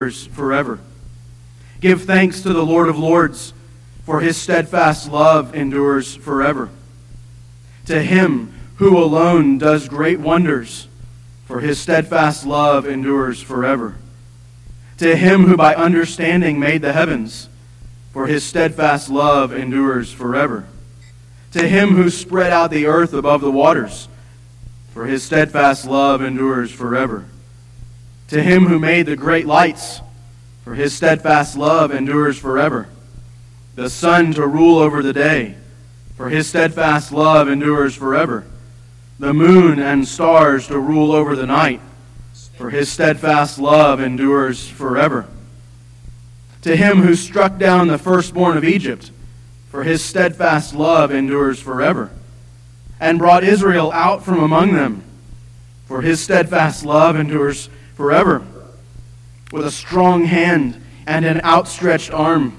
forever. Give thanks to the Lord of Lords, for his steadfast love endures forever. To him who alone does great wonders, for his steadfast love endures forever. To him who by understanding made the heavens, for his steadfast love endures forever. To him who spread out the earth above the waters, for his steadfast love endures forever. To him who made the great lights, for his steadfast love endures forever. The sun to rule over the day, for his steadfast love endures forever. The moon and stars to rule over the night, for his steadfast love endures forever. To him who struck down the firstborn of Egypt, for his steadfast love endures forever. And brought Israel out from among them, for his steadfast love endures forever with a strong hand and an outstretched arm,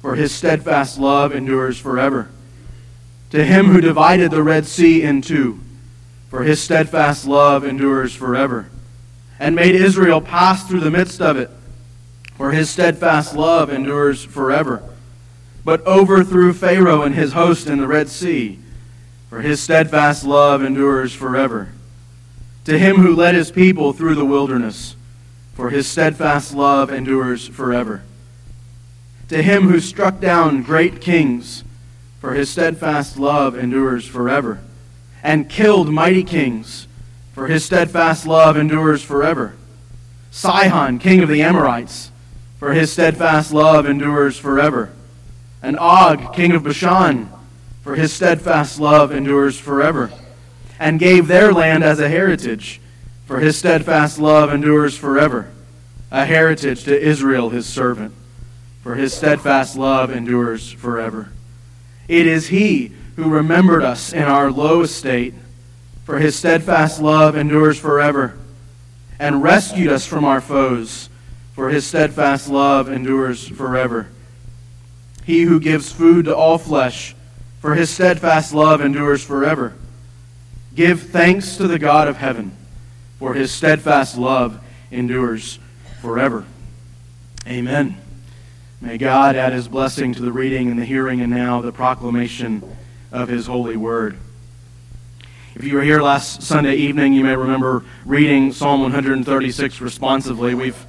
for his steadfast love endures forever. To him who divided the Red Sea in two, for his steadfast love endures forever, and made Israel pass through the midst of it, for his steadfast love endures forever, but overthrew Pharaoh and his host in the Red Sea, for his steadfast love endures forever. To him who led his people through the wilderness, for his steadfast love endures forever. To him who struck down great kings, for his steadfast love endures forever, and killed mighty kings, for his steadfast love endures forever. Sihon, king of the Amorites, for his steadfast love endures forever. And Og, king of Bashan, for his steadfast love endures forever. And gave their land as a heritage for his steadfast love endures forever, a heritage to Israel his servant, for his steadfast love endures forever. It is he who remembered us in our low estate, for his steadfast love endures forever, and rescued us from our foes, for his steadfast love endures forever. He who gives food to all flesh, for his steadfast love endures forever. Give thanks to the God of heaven for his steadfast love endures forever. Amen. May God add his blessing to the reading and the hearing and now the proclamation of his holy word. If you were here last Sunday evening, you may remember reading Psalm 136 responsively. We've,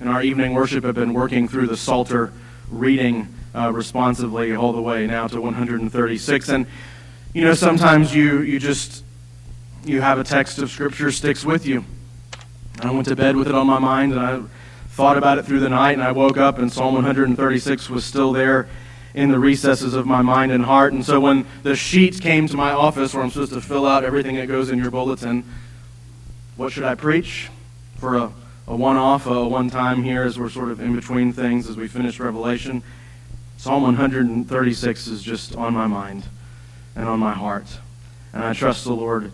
in our evening worship, have been working through the Psalter reading uh, responsively all the way now to 136. And, you know, sometimes you, you just you have a text of Scripture sticks with you. I went to bed with it on my mind, and I thought about it through the night, and I woke up, and Psalm 136 was still there in the recesses of my mind and heart. And so when the sheets came to my office where I'm supposed to fill out everything that goes in your bulletin, what should I preach? For a, a one off, a one time here as we're sort of in between things as we finish Revelation. Psalm 136 is just on my mind and on my heart. And I trust the Lord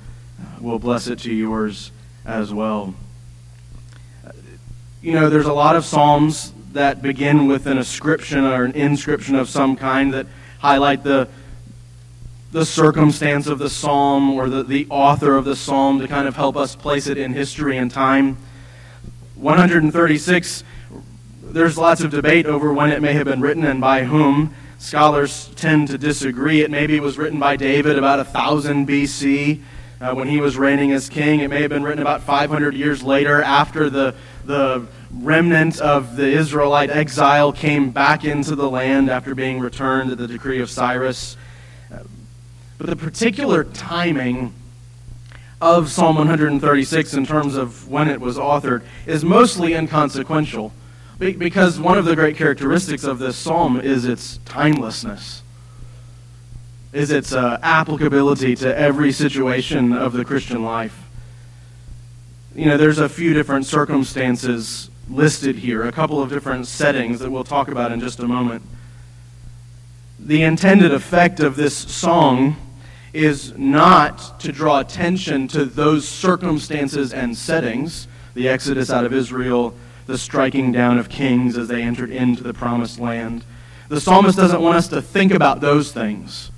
will bless it to yours as well. You know, there's a lot of Psalms that begin with an ascription or an inscription of some kind that highlight the, the circumstance of the psalm or the, the author of the psalm to kind of help us place it in history and time. 136, there's lots of debate over when it may have been written and by whom. Scholars tend to disagree. It maybe was written by David about 1000 BC uh, when he was reigning as king. It may have been written about 500 years later after the, the remnant of the Israelite exile came back into the land after being returned at the decree of Cyrus. Uh, but the particular timing of Psalm 136 in terms of when it was authored is mostly inconsequential because one of the great characteristics of this psalm is its timelessness is its uh, applicability to every situation of the Christian life. You know, there's a few different circumstances listed here, a couple of different settings that we'll talk about in just a moment. The intended effect of this song is not to draw attention to those circumstances and settings, the exodus out of Israel, the striking down of kings as they entered into the promised land. The psalmist doesn't want us to think about those things.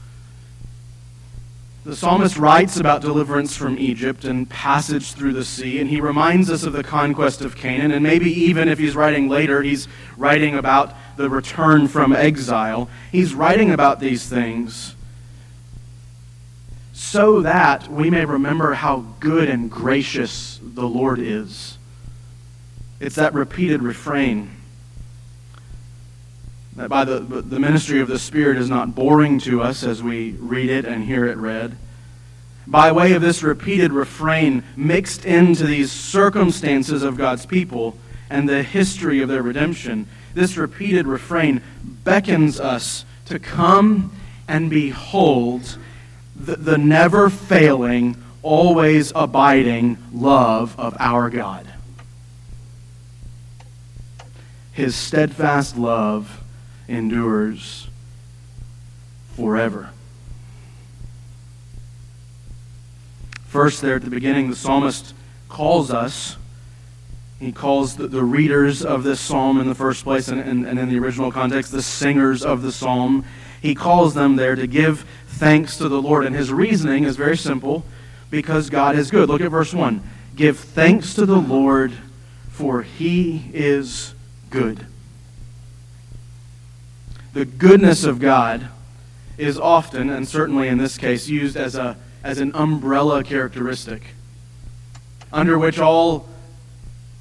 The psalmist writes about deliverance from Egypt and passage through the sea, and he reminds us of the conquest of Canaan. And maybe even if he's writing later, he's writing about the return from exile. He's writing about these things so that we may remember how good and gracious the Lord is. It's that repeated refrain that by the, the ministry of the Spirit is not boring to us as we read it and hear it read. By way of this repeated refrain mixed into these circumstances of God's people and the history of their redemption, this repeated refrain beckons us to come and behold the, the never failing, always abiding love of our God. His steadfast love endures forever. First, there at the beginning, the psalmist calls us. He calls the, the readers of this psalm in the first place, and, and, and in the original context, the singers of the psalm. He calls them there to give thanks to the Lord. And his reasoning is very simple because God is good. Look at verse 1. Give thanks to the Lord, for he is good the goodness of God is often, and certainly in this case, used as, a, as an umbrella characteristic under which all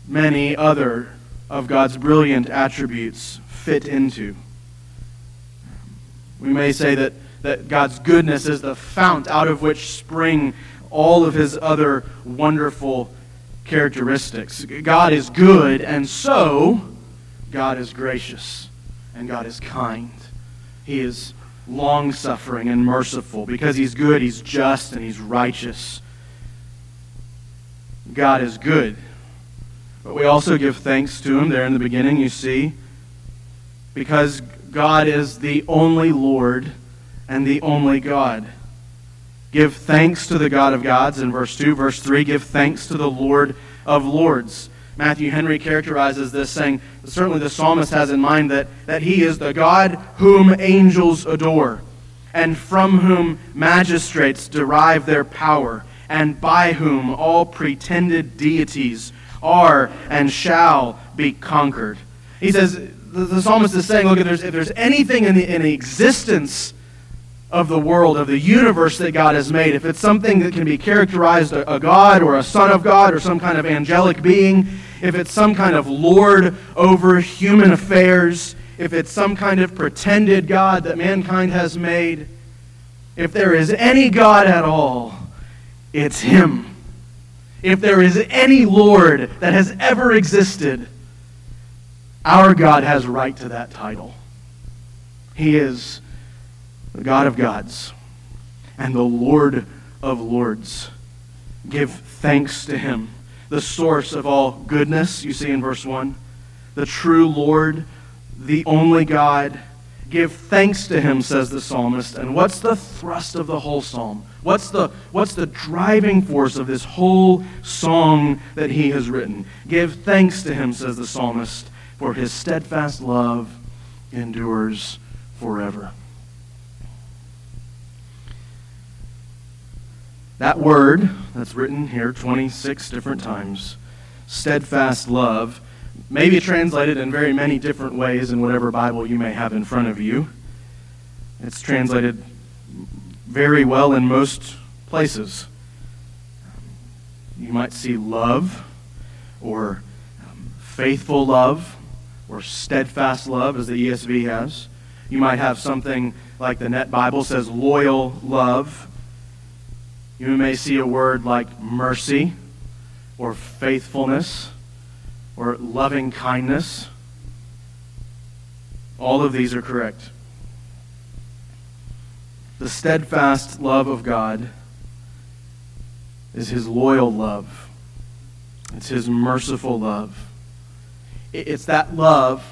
many other of God's brilliant attributes fit into. We may say that, that God's goodness is the fount out of which spring all of his other wonderful characteristics. God is good, and so God is gracious and God is kind. He is long suffering and merciful. Because He's good, He's just, and He's righteous. God is good. But we also give thanks to Him there in the beginning, you see, because God is the only Lord and the only God. Give thanks to the God of gods in verse 2. Verse 3 Give thanks to the Lord of lords. Matthew Henry characterizes this, saying, certainly the psalmist has in mind that, that he is the God whom angels adore, and from whom magistrates derive their power, and by whom all pretended deities are and shall be conquered. He says, the, the psalmist is saying, look, if there's, if there's anything in the, in the existence of the world, of the universe that God has made, if it's something that can be characterized a, a, God or a son of God or some kind of angelic being, if it's some kind of lord over human affairs, if it's some kind of pretended God that mankind has made, if there is any God at all, it's Him. If there is any Lord that has ever existed, our God has right to that title. He is the God of gods, and the Lord of lords. Give thanks to him, the source of all goodness, you see in verse 1. The true Lord, the only God. Give thanks to him, says the psalmist. And what's the thrust of the whole psalm? What's the, what's the driving force of this whole song that he has written? Give thanks to him, says the psalmist, for his steadfast love endures forever. That word that's written here 26 different times, steadfast love, may be translated in very many different ways in whatever Bible you may have in front of you. It's translated very well in most places. You might see love or um, faithful love or steadfast love, as the ESV has. You might have something like the Net Bible says loyal love you may see a word like mercy or faithfulness or loving kindness. All of these are correct. The steadfast love of God is his loyal love. It's his merciful love. It's that love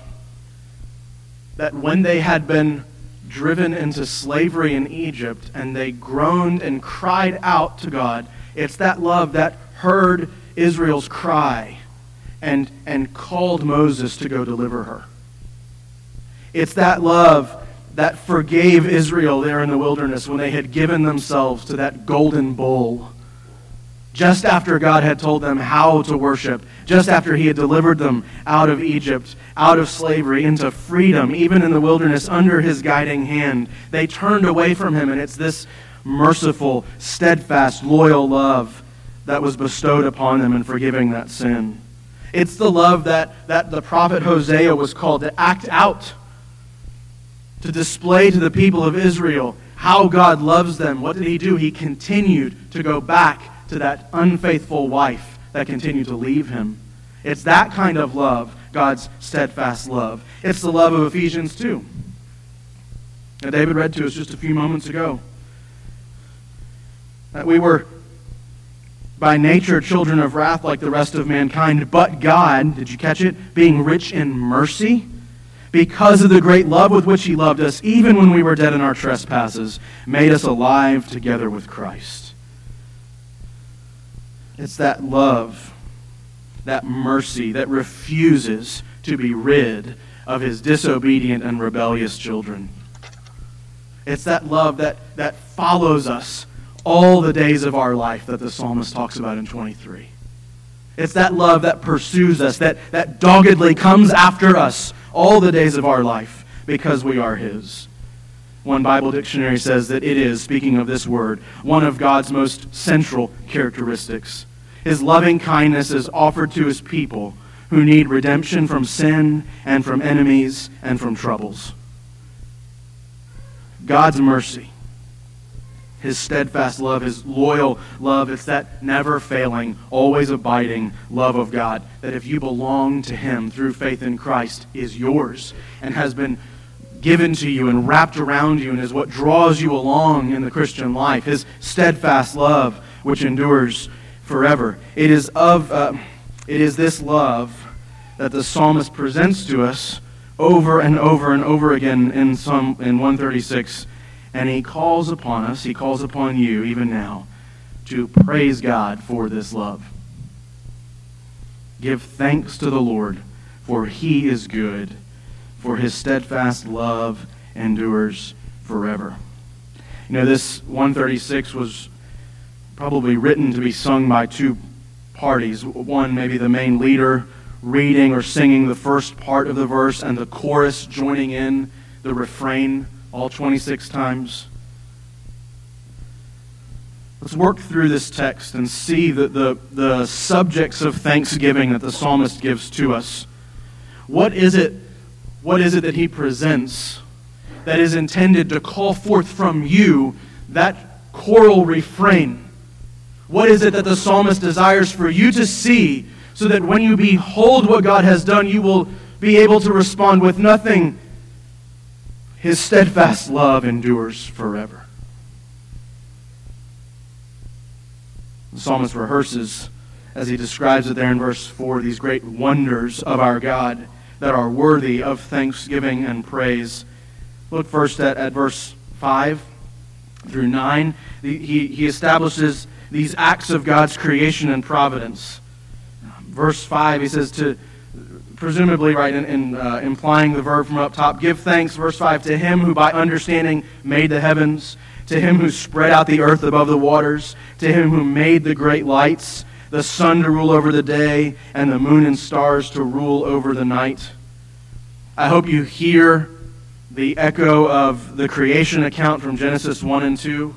that when they had been driven into slavery in Egypt and they groaned and cried out to God. It's that love that heard Israel's cry and, and called Moses to go deliver her. It's that love that forgave Israel there in the wilderness when they had given themselves to that golden bull. Just after God had told them how to worship, just after He had delivered them out of Egypt, out of slavery, into freedom, even in the wilderness under His guiding hand, they turned away from Him. And it's this merciful, steadfast, loyal love that was bestowed upon them in forgiving that sin. It's the love that, that the prophet Hosea was called to act out to display to the people of Israel how God loves them. What did he do? He continued to go back to that unfaithful wife that continued to leave him. It's that kind of love, God's steadfast love. It's the love of Ephesians 2. That David read to us just a few moments ago. That we were by nature children of wrath like the rest of mankind, but God, did you catch it? Being rich in mercy because of the great love with which he loved us, even when we were dead in our trespasses, made us alive together with Christ. It's that love, that mercy that refuses to be rid of his disobedient and rebellious children. It's that love that, that follows us all the days of our life that the psalmist talks about in 23. It's that love that pursues us, that, that doggedly comes after us all the days of our life because we are His. One Bible dictionary says that it is, speaking of this word, one of God's most central characteristics. His loving kindness is offered to His people who need redemption from sin and from enemies and from troubles. God's mercy his steadfast love, his loyal love. It's that never failing, always abiding love of God that if you belong to him through faith in Christ is yours and has been given to you and wrapped around you and is what draws you along in the Christian life. His steadfast love which endures forever. It is of uh, it is this love that the psalmist presents to us over and over and over again in Psalm in 136 and he calls upon us, he calls upon you even now, to praise God for this love. Give thanks to the Lord, for he is good, for his steadfast love endures forever. You know, this 136 was probably written to be sung by two parties. One, maybe the main leader reading or singing the first part of the verse, and the chorus joining in the refrain all 26 times. Let's work through this text and see the, the, the subjects of thanksgiving that the psalmist gives to us. What is it, what is it that he presents that is intended to call forth from you that choral refrain? What is it that the psalmist desires for you to see so that when you behold what God has done, you will be able to respond with nothing his steadfast love endures forever. The psalmist rehearses as he describes it there in verse 4 these great wonders of our God that are worthy of thanksgiving and praise. Look first at, at verse 5 through 9. He, he establishes these acts of God's creation and providence. Verse 5, he says, to presumably, right, in, in uh, implying the verb from up top. Give thanks, verse 5, to him who by understanding made the heavens, to him who spread out the earth above the waters, to him who made the great lights, the sun to rule over the day, and the moon and stars to rule over the night. I hope you hear the echo of the creation account from Genesis 1 and 2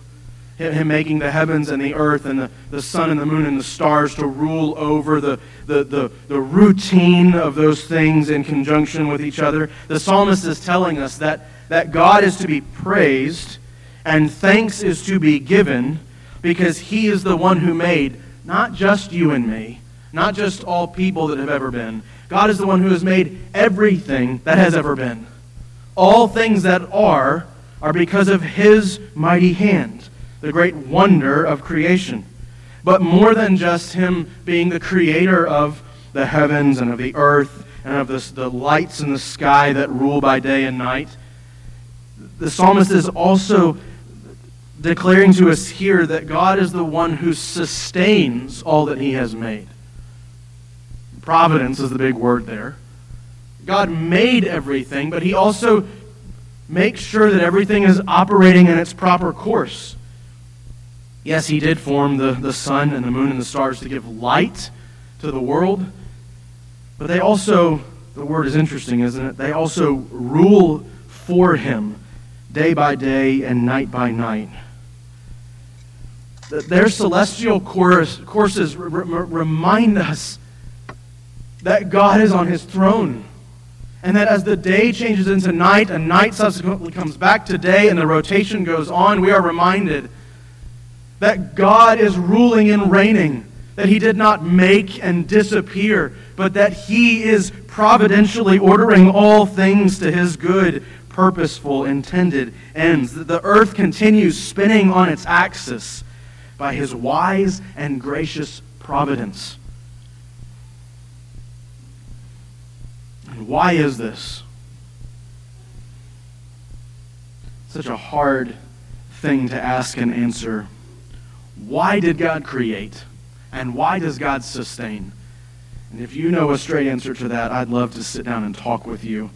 him making the heavens and the earth and the, the sun and the moon and the stars to rule over the, the, the, the routine of those things in conjunction with each other. The psalmist is telling us that, that God is to be praised and thanks is to be given because he is the one who made not just you and me, not just all people that have ever been. God is the one who has made everything that has ever been. All things that are are because of his mighty hand the great wonder of creation. But more than just him being the creator of the heavens and of the earth and of the, the lights in the sky that rule by day and night, the psalmist is also declaring to us here that God is the one who sustains all that he has made. Providence is the big word there. God made everything, but he also makes sure that everything is operating in its proper course. Yes, he did form the, the sun and the moon and the stars to give light to the world, but they also, the word is interesting, isn't it? They also rule for him day by day and night by night. Their celestial course, courses remind us that God is on his throne. And that as the day changes into night and night subsequently comes back to day and the rotation goes on, we are reminded that God is ruling and reigning, that he did not make and disappear, but that he is providentially ordering all things to his good, purposeful, intended ends. That the earth continues spinning on its axis by his wise and gracious providence. And why is this? Such a hard thing to ask and answer. Why did God create? And why does God sustain? And if you know a straight answer to that, I'd love to sit down and talk with you.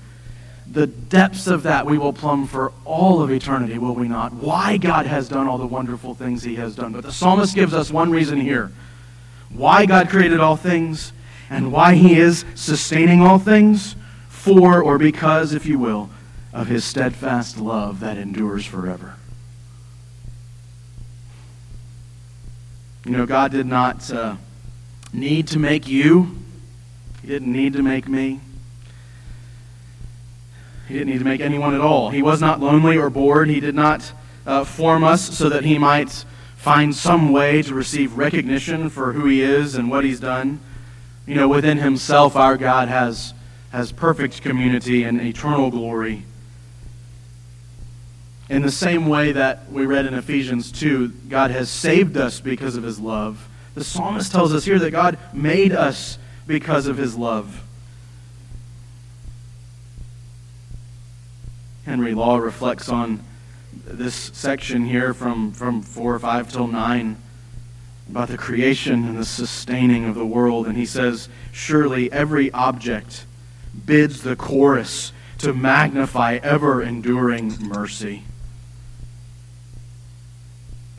The depths of that we will plumb for all of eternity, will we not? Why God has done all the wonderful things he has done. But the psalmist gives us one reason here why God created all things and why he is sustaining all things for or because, if you will, of his steadfast love that endures forever. You know, God did not uh, need to make you, He didn't need to make me. He didn't need to make anyone at all. He was not lonely or bored. He did not uh, form us so that He might find some way to receive recognition for who He is and what He's done. You know, within Himself, our God has, has perfect community and eternal glory. In the same way that we read in Ephesians 2, God has saved us because of his love. The psalmist tells us here that God made us because of his love. Henry Law reflects on this section here from, from 4 or 5 till 9 about the creation and the sustaining of the world. And he says, Surely every object bids the chorus to magnify ever enduring mercy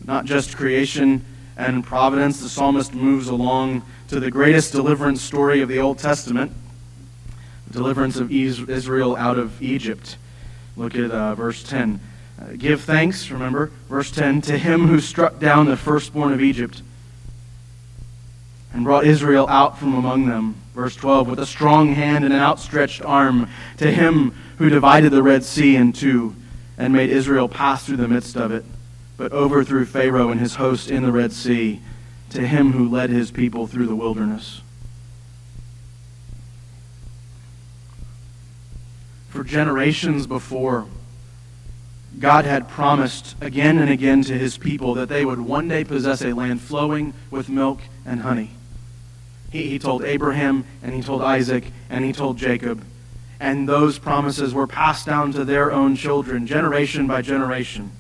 not just creation and providence. The psalmist moves along to the greatest deliverance story of the Old Testament the deliverance of Israel out of Egypt. Look at uh, verse 10. Uh, give thanks, remember, verse 10, to him who struck down the firstborn of Egypt and brought Israel out from among them. Verse 12, with a strong hand and an outstretched arm, to him who divided the Red Sea in two and made Israel pass through the midst of it but overthrew Pharaoh and his host in the Red Sea, to him who led his people through the wilderness. For generations before, God had promised again and again to his people that they would one day possess a land flowing with milk and honey. He, he told Abraham, and he told Isaac, and he told Jacob. And those promises were passed down to their own children, generation by generation.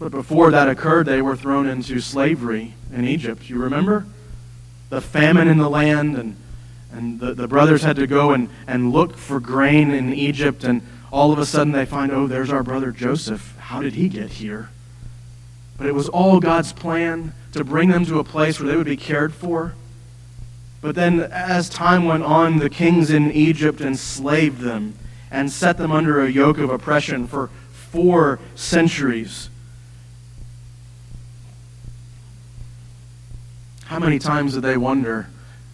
But before that occurred, they were thrown into slavery in Egypt. You remember? The famine in the land, and, and the, the brothers had to go and, and look for grain in Egypt, and all of a sudden they find, oh, there's our brother Joseph. How did he get here? But it was all God's plan to bring them to a place where they would be cared for. But then, as time went on, the kings in Egypt enslaved them and set them under a yoke of oppression for four centuries. How many times do they wonder,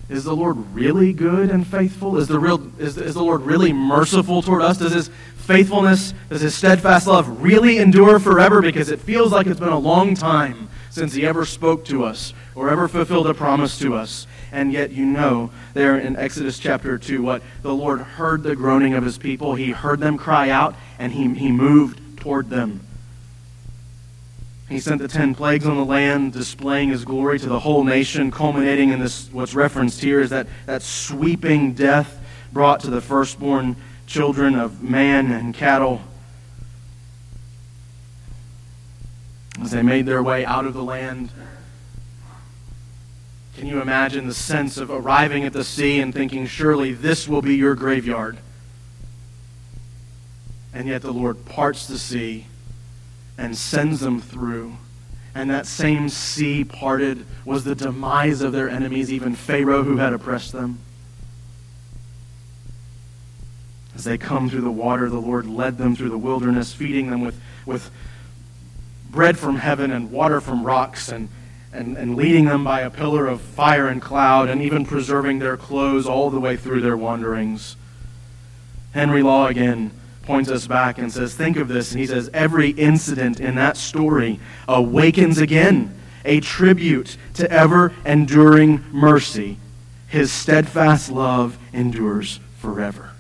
is the Lord really good and faithful? Is the, real, is, is the Lord really merciful toward us? Does his faithfulness, does his steadfast love really endure forever? Because it feels like it's been a long time since he ever spoke to us or ever fulfilled a promise to us. And yet, you know, there in Exodus chapter 2, what? The Lord heard the groaning of his people. He heard them cry out, and he, he moved toward them. He sent the ten plagues on the land, displaying his glory to the whole nation, culminating in this what's referenced here is that, that sweeping death brought to the firstborn children of man and cattle. As they made their way out of the land, can you imagine the sense of arriving at the sea and thinking, surely this will be your graveyard? And yet the Lord parts the sea and sends them through. And that same sea parted was the demise of their enemies, even Pharaoh who had oppressed them. As they come through the water, the Lord led them through the wilderness, feeding them with, with bread from heaven and water from rocks, and, and, and leading them by a pillar of fire and cloud, and even preserving their clothes all the way through their wanderings. Henry Law again points us back and says, Think of this. And he says, Every incident in that story awakens again a tribute to ever enduring mercy. His steadfast love endures forever.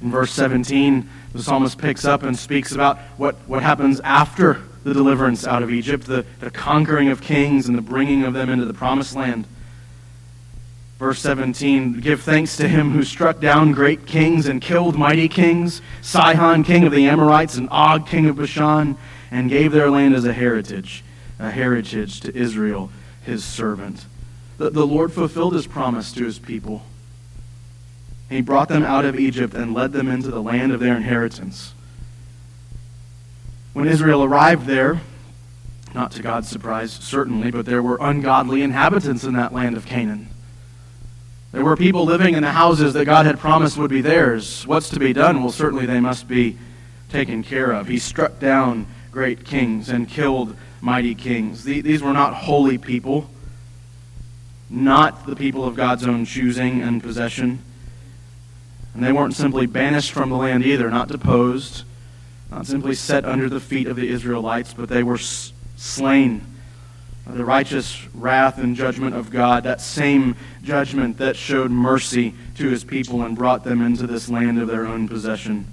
In verse 17, the psalmist picks up and speaks about what, what happens after the deliverance out of Egypt, the, the conquering of kings and the bringing of them into the promised land. Verse 17 Give thanks to him who struck down great kings and killed mighty kings, Sihon, king of the Amorites, and Og, king of Bashan, and gave their land as a heritage, a heritage to Israel, his servant. The, the Lord fulfilled his promise to his people. He brought them out of Egypt and led them into the land of their inheritance. When Israel arrived there, not to God's surprise, certainly, but there were ungodly inhabitants in that land of Canaan. There were people living in the houses that God had promised would be theirs. What's to be done? Well, certainly they must be taken care of. He struck down great kings and killed mighty kings. These were not holy people, not the people of God's own choosing and possession. And they weren't simply banished from the land either, not deposed, not simply set under the feet of the Israelites, but they were slain. Uh, the righteous wrath and judgment of God, that same judgment that showed mercy to his people and brought them into this land of their own possession.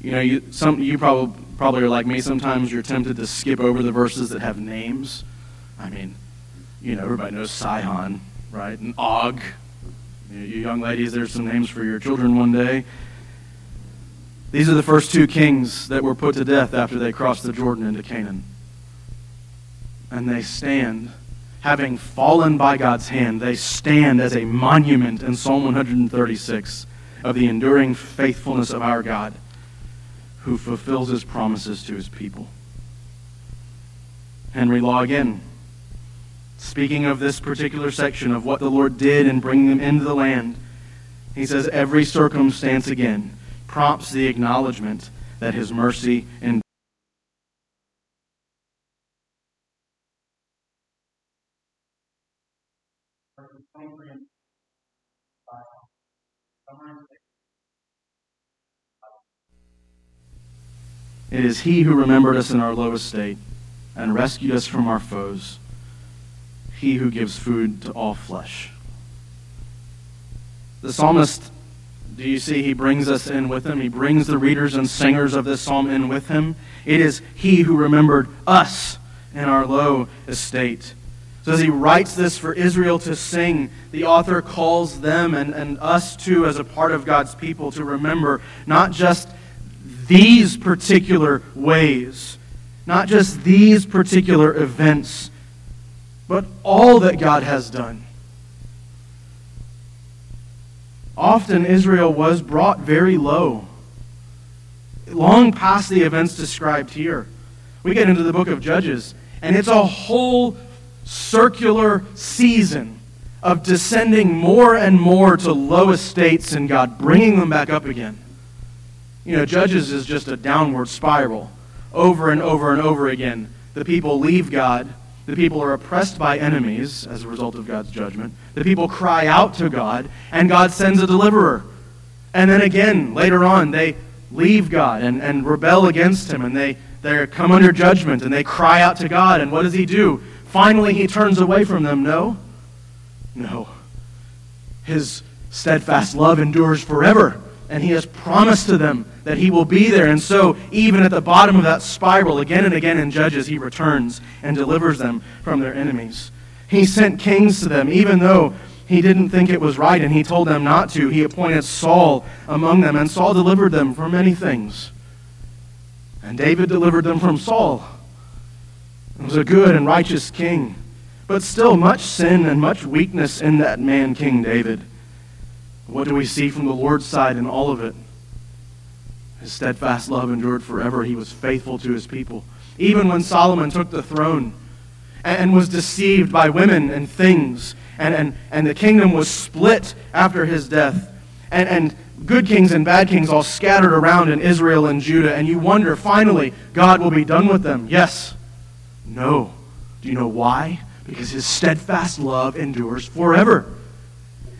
You know, you, some, you probably, probably are like me. Sometimes you're tempted to skip over the verses that have names. I mean, you know, everybody knows Sihon, right? And Og, you young ladies, there's some names for your children one day. These are the first two kings that were put to death after they crossed the Jordan into Canaan. And they stand, having fallen by God's hand, they stand as a monument in Psalm 136 of the enduring faithfulness of our God, who fulfills his promises to his people. Henry Law again speaking of this particular section of what the Lord did in bringing them into the land, he says, Every circumstance again prompts the acknowledgement that his mercy and It is He who remembered us in our low estate and rescued us from our foes he who gives food to all flesh. The psalmist, do you see, he brings us in with him. He brings the readers and singers of this psalm in with him. It is he who remembered us in our low estate. So as he writes this for Israel to sing, the author calls them and, and us too, as a part of God's people, to remember not just these particular ways, not just these particular events, but all that God has done. Often Israel was brought very low, long past the events described here. We get into the book of Judges, and it's a whole circular season of descending more and more to low estates and God bringing them back up again. You know, Judges is just a downward spiral over and over and over again. The people leave God the people are oppressed by enemies as a result of God's judgment. The people cry out to God, and God sends a deliverer. And then again, later on, they leave God and, and rebel against Him, and they, they come under judgment, and they cry out to God. And what does He do? Finally, He turns away from them. No? No. His steadfast love endures forever and he has promised to them that he will be there. And so, even at the bottom of that spiral, again and again in Judges, he returns and delivers them from their enemies. He sent kings to them, even though he didn't think it was right and he told them not to. He appointed Saul among them, and Saul delivered them from many things. And David delivered them from Saul. He was a good and righteous king. but still much sin and much weakness in that man, King David. What do we see from the Lord's side in all of it? His steadfast love endured forever. He was faithful to his people. Even when Solomon took the throne and was deceived by women and things, and, and, and the kingdom was split after his death, and, and good kings and bad kings all scattered around in Israel and Judah, and you wonder, finally, God will be done with them. Yes. No. Do you know why? Because his steadfast love endures forever.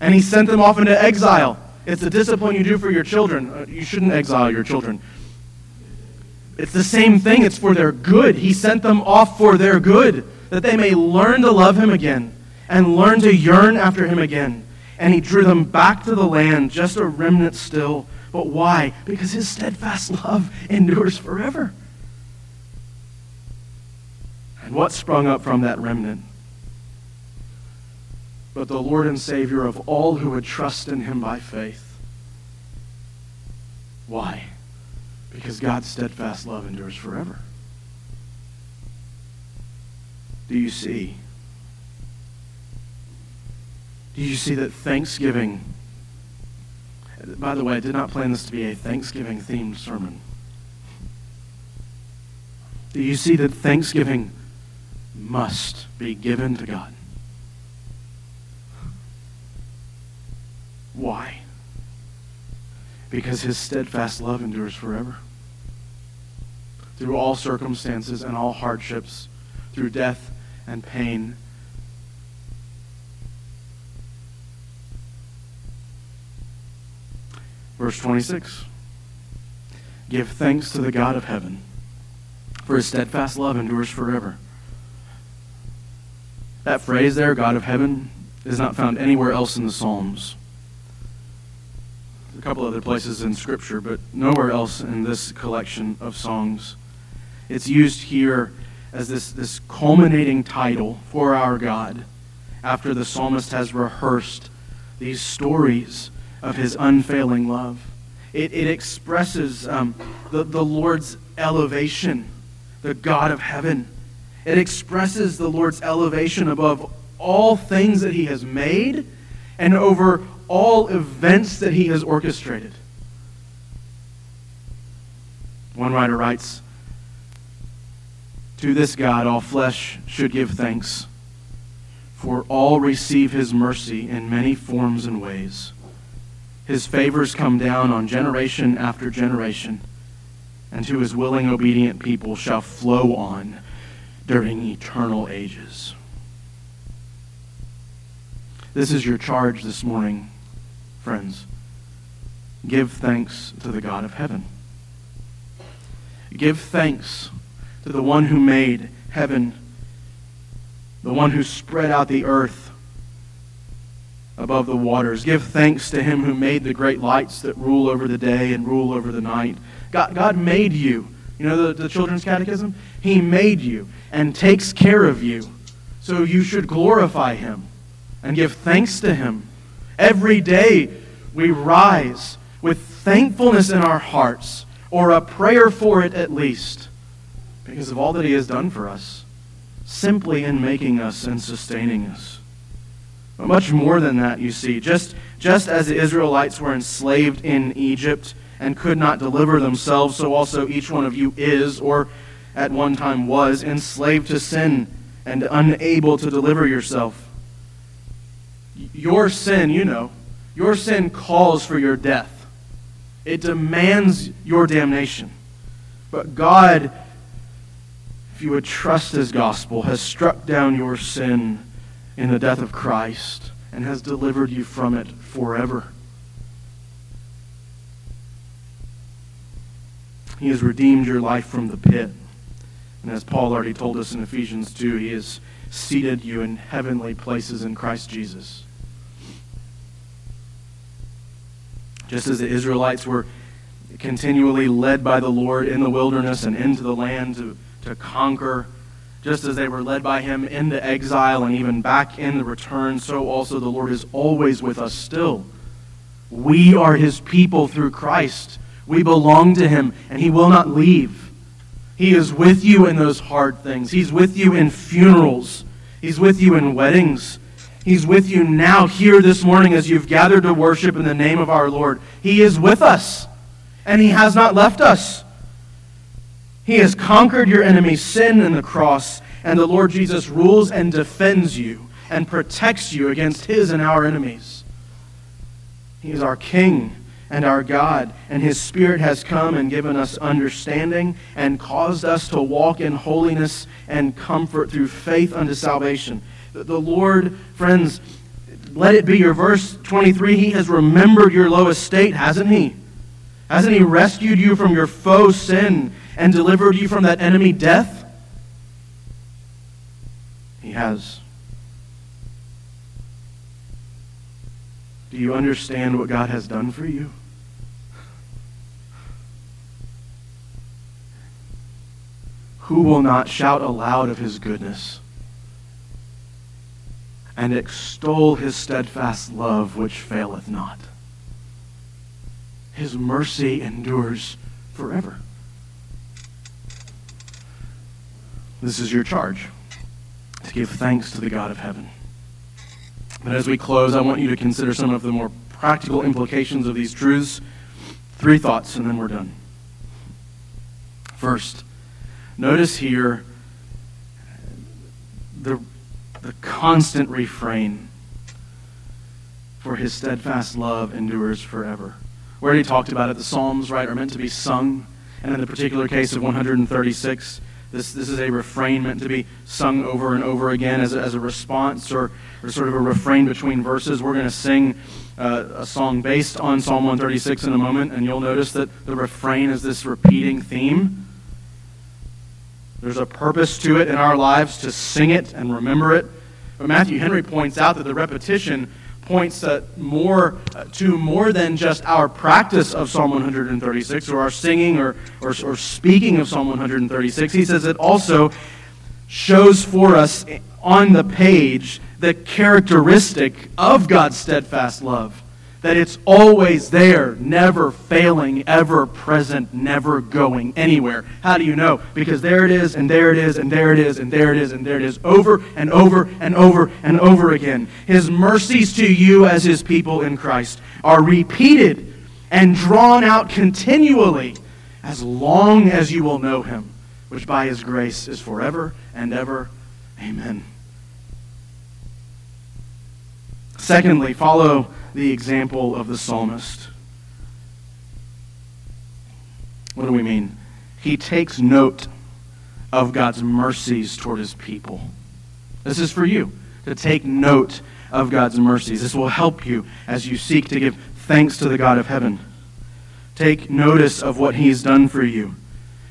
And he sent them off into exile. It's a discipline you do for your children. Uh, you shouldn't exile your children. It's the same thing, it's for their good. He sent them off for their good, that they may learn to love him again and learn to yearn after him again. And he drew them back to the land, just a remnant still. But why? Because his steadfast love endures forever. And what sprung up from that remnant? But the Lord and Savior of all who would trust in him by faith. Why? Because God's steadfast love endures forever. Do you see? Do you see that Thanksgiving, by the way, I did not plan this to be a Thanksgiving themed sermon. Do you see that Thanksgiving must be given to God. Why? Because his steadfast love endures forever. Through all circumstances and all hardships, through death and pain. Verse 26 Give thanks to the God of heaven, for his steadfast love endures forever. That phrase there, God of heaven, is not found anywhere else in the Psalms. A couple other places in Scripture, but nowhere else in this collection of songs. It's used here as this, this culminating title for our God after the psalmist has rehearsed these stories of his unfailing love. It, it expresses um, the, the Lord's elevation, the God of heaven it expresses the Lord's elevation above all things that he has made and over all events that he has orchestrated. One writer writes To this God, all flesh should give thanks, for all receive his mercy in many forms and ways. His favors come down on generation after generation, and to his willing, obedient people shall flow on during eternal ages. This is your charge this morning, friends. Give thanks to the God of heaven. Give thanks to the one who made heaven, the one who spread out the earth above the waters. Give thanks to him who made the great lights that rule over the day and rule over the night. God, God made you. You know the, the children's catechism? He made you and takes care of you. So you should glorify him and give thanks to him. Every day we rise with thankfulness in our hearts, or a prayer for it at least, because of all that he has done for us, simply in making us and sustaining us. But much more than that, you see. Just, just as the Israelites were enslaved in Egypt and could not deliver themselves, so also each one of you is, or at one time was, enslaved to sin and unable to deliver yourself. Your sin, you know, your sin calls for your death. It demands your damnation. But God, if you would trust His gospel, has struck down your sin in the death of Christ and has delivered you from it forever. He has redeemed your life from the pit. And as Paul already told us in Ephesians 2, he has seated you in heavenly places in Christ Jesus. Just as the Israelites were continually led by the Lord in the wilderness and into the land to, to conquer, just as they were led by him into exile and even back in the return, so also the Lord is always with us still. We are his people through Christ. We belong to him, and he will not leave. He is with you in those hard things. He's with you in funerals. He's with you in weddings. He's with you now, here this morning, as you've gathered to worship in the name of our Lord. He is with us, and He has not left us. He has conquered your enemy, sin in the cross, and the Lord Jesus rules and defends you and protects you against His and our enemies. He is our King and our God, and His Spirit has come and given us understanding and caused us to walk in holiness and comfort through faith unto salvation. The Lord, friends, let it be your verse 23. He has remembered your low estate, hasn't He? Hasn't He rescued you from your foe sin and delivered you from that enemy death? He has. Do you understand what God has done for you? Who will not shout aloud of his goodness and extol his steadfast love which faileth not? His mercy endures forever. This is your charge to give thanks to the God of heaven. But as we close, I want you to consider some of the more practical implications of these truths. Three thoughts, and then we're done. First, notice here the, the constant refrain for his steadfast love endures forever. We already talked about it. The Psalms, right, are meant to be sung. And in the particular case of 136, this, this is a refrain meant to be sung over and over again as a, as a response or, or sort of a refrain between verses. We're going to sing uh, a song based on Psalm 136 in a moment, and you'll notice that the refrain is this repeating theme. There's a purpose to it in our lives to sing it and remember it. But Matthew Henry points out that the repetition points uh, more uh, to more than just our practice of Psalm 136 or our singing or, or, or speaking of Psalm 136. He says it also shows for us on the page the characteristic of God's steadfast love that it's always there, never failing, ever present, never going anywhere. How do you know? Because there it is, and there it is, and there it is, and there it is, and there it is, over and over and over and over again. His mercies to you as his people in Christ are repeated and drawn out continually as long as you will know him, which by his grace is forever and ever. Amen. Secondly, follow the example of the psalmist. What do we mean? He takes note of God's mercies toward his people. This is for you to take note of God's mercies. This will help you as you seek to give thanks to the God of heaven. Take notice of what he's done for you.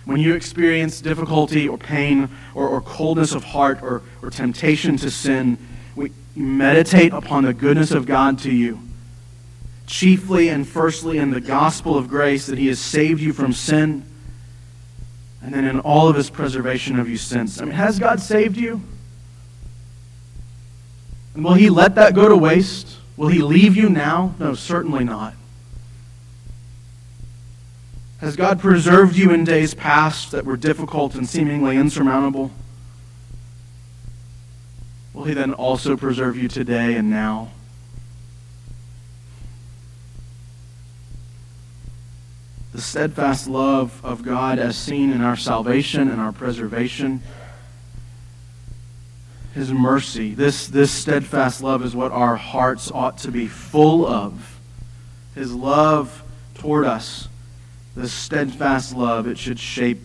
When you experience difficulty or pain or, or coldness of heart or, or temptation to sin, we meditate upon the goodness of God to you chiefly and firstly in the gospel of grace that he has saved you from sin, and then in all of his preservation of you since. I mean, has God saved you? And will he let that go to waste? Will he leave you now? No, certainly not. Has God preserved you in days past that were difficult and seemingly insurmountable? Will he then also preserve you today and now? The steadfast love of God as seen in our salvation and our preservation. His mercy. This, this steadfast love is what our hearts ought to be full of. His love toward us, this steadfast love, it should shape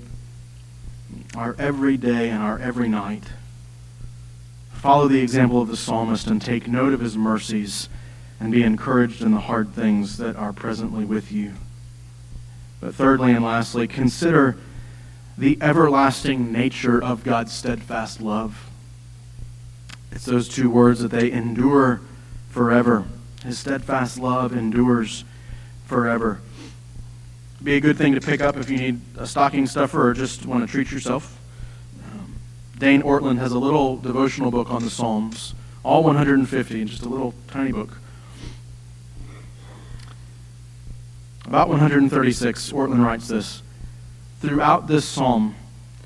our every day and our every night. Follow the example of the psalmist and take note of his mercies and be encouraged in the hard things that are presently with you. But thirdly and lastly, consider the everlasting nature of God's steadfast love. It's those two words that they endure forever. His steadfast love endures forever. Be a good thing to pick up if you need a stocking stuffer or just want to treat yourself. Dane Ortlund has a little devotional book on the Psalms, all 150, just a little tiny book. About 136, Ortlund writes this Throughout this psalm,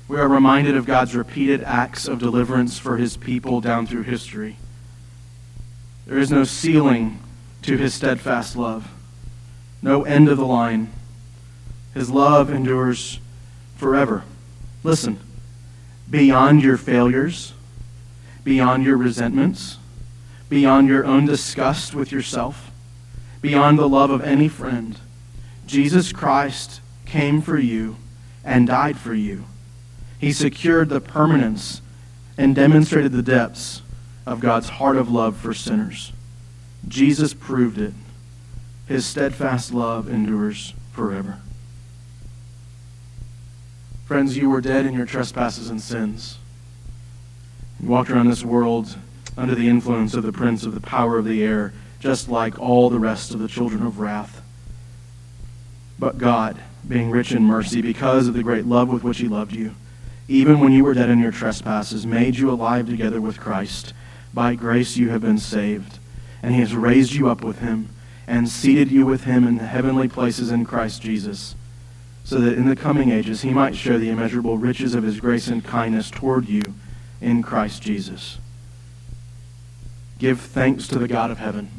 we are reminded of God's repeated acts of deliverance for his people down through history. There is no ceiling to his steadfast love, no end of the line. His love endures forever. Listen, beyond your failures, beyond your resentments, beyond your own disgust with yourself, beyond the love of any friend, Jesus Christ came for you and died for you. He secured the permanence and demonstrated the depths of God's heart of love for sinners. Jesus proved it. His steadfast love endures forever. Friends, you were dead in your trespasses and sins. You walked around this world under the influence of the prince of the power of the air, just like all the rest of the children of wrath. But God, being rich in mercy, because of the great love with which He loved you, even when you were dead in your trespasses, made you alive together with Christ. By grace you have been saved. And He has raised you up with Him and seated you with Him in the heavenly places in Christ Jesus, so that in the coming ages He might show the immeasurable riches of His grace and kindness toward you in Christ Jesus. Give thanks to the God of heaven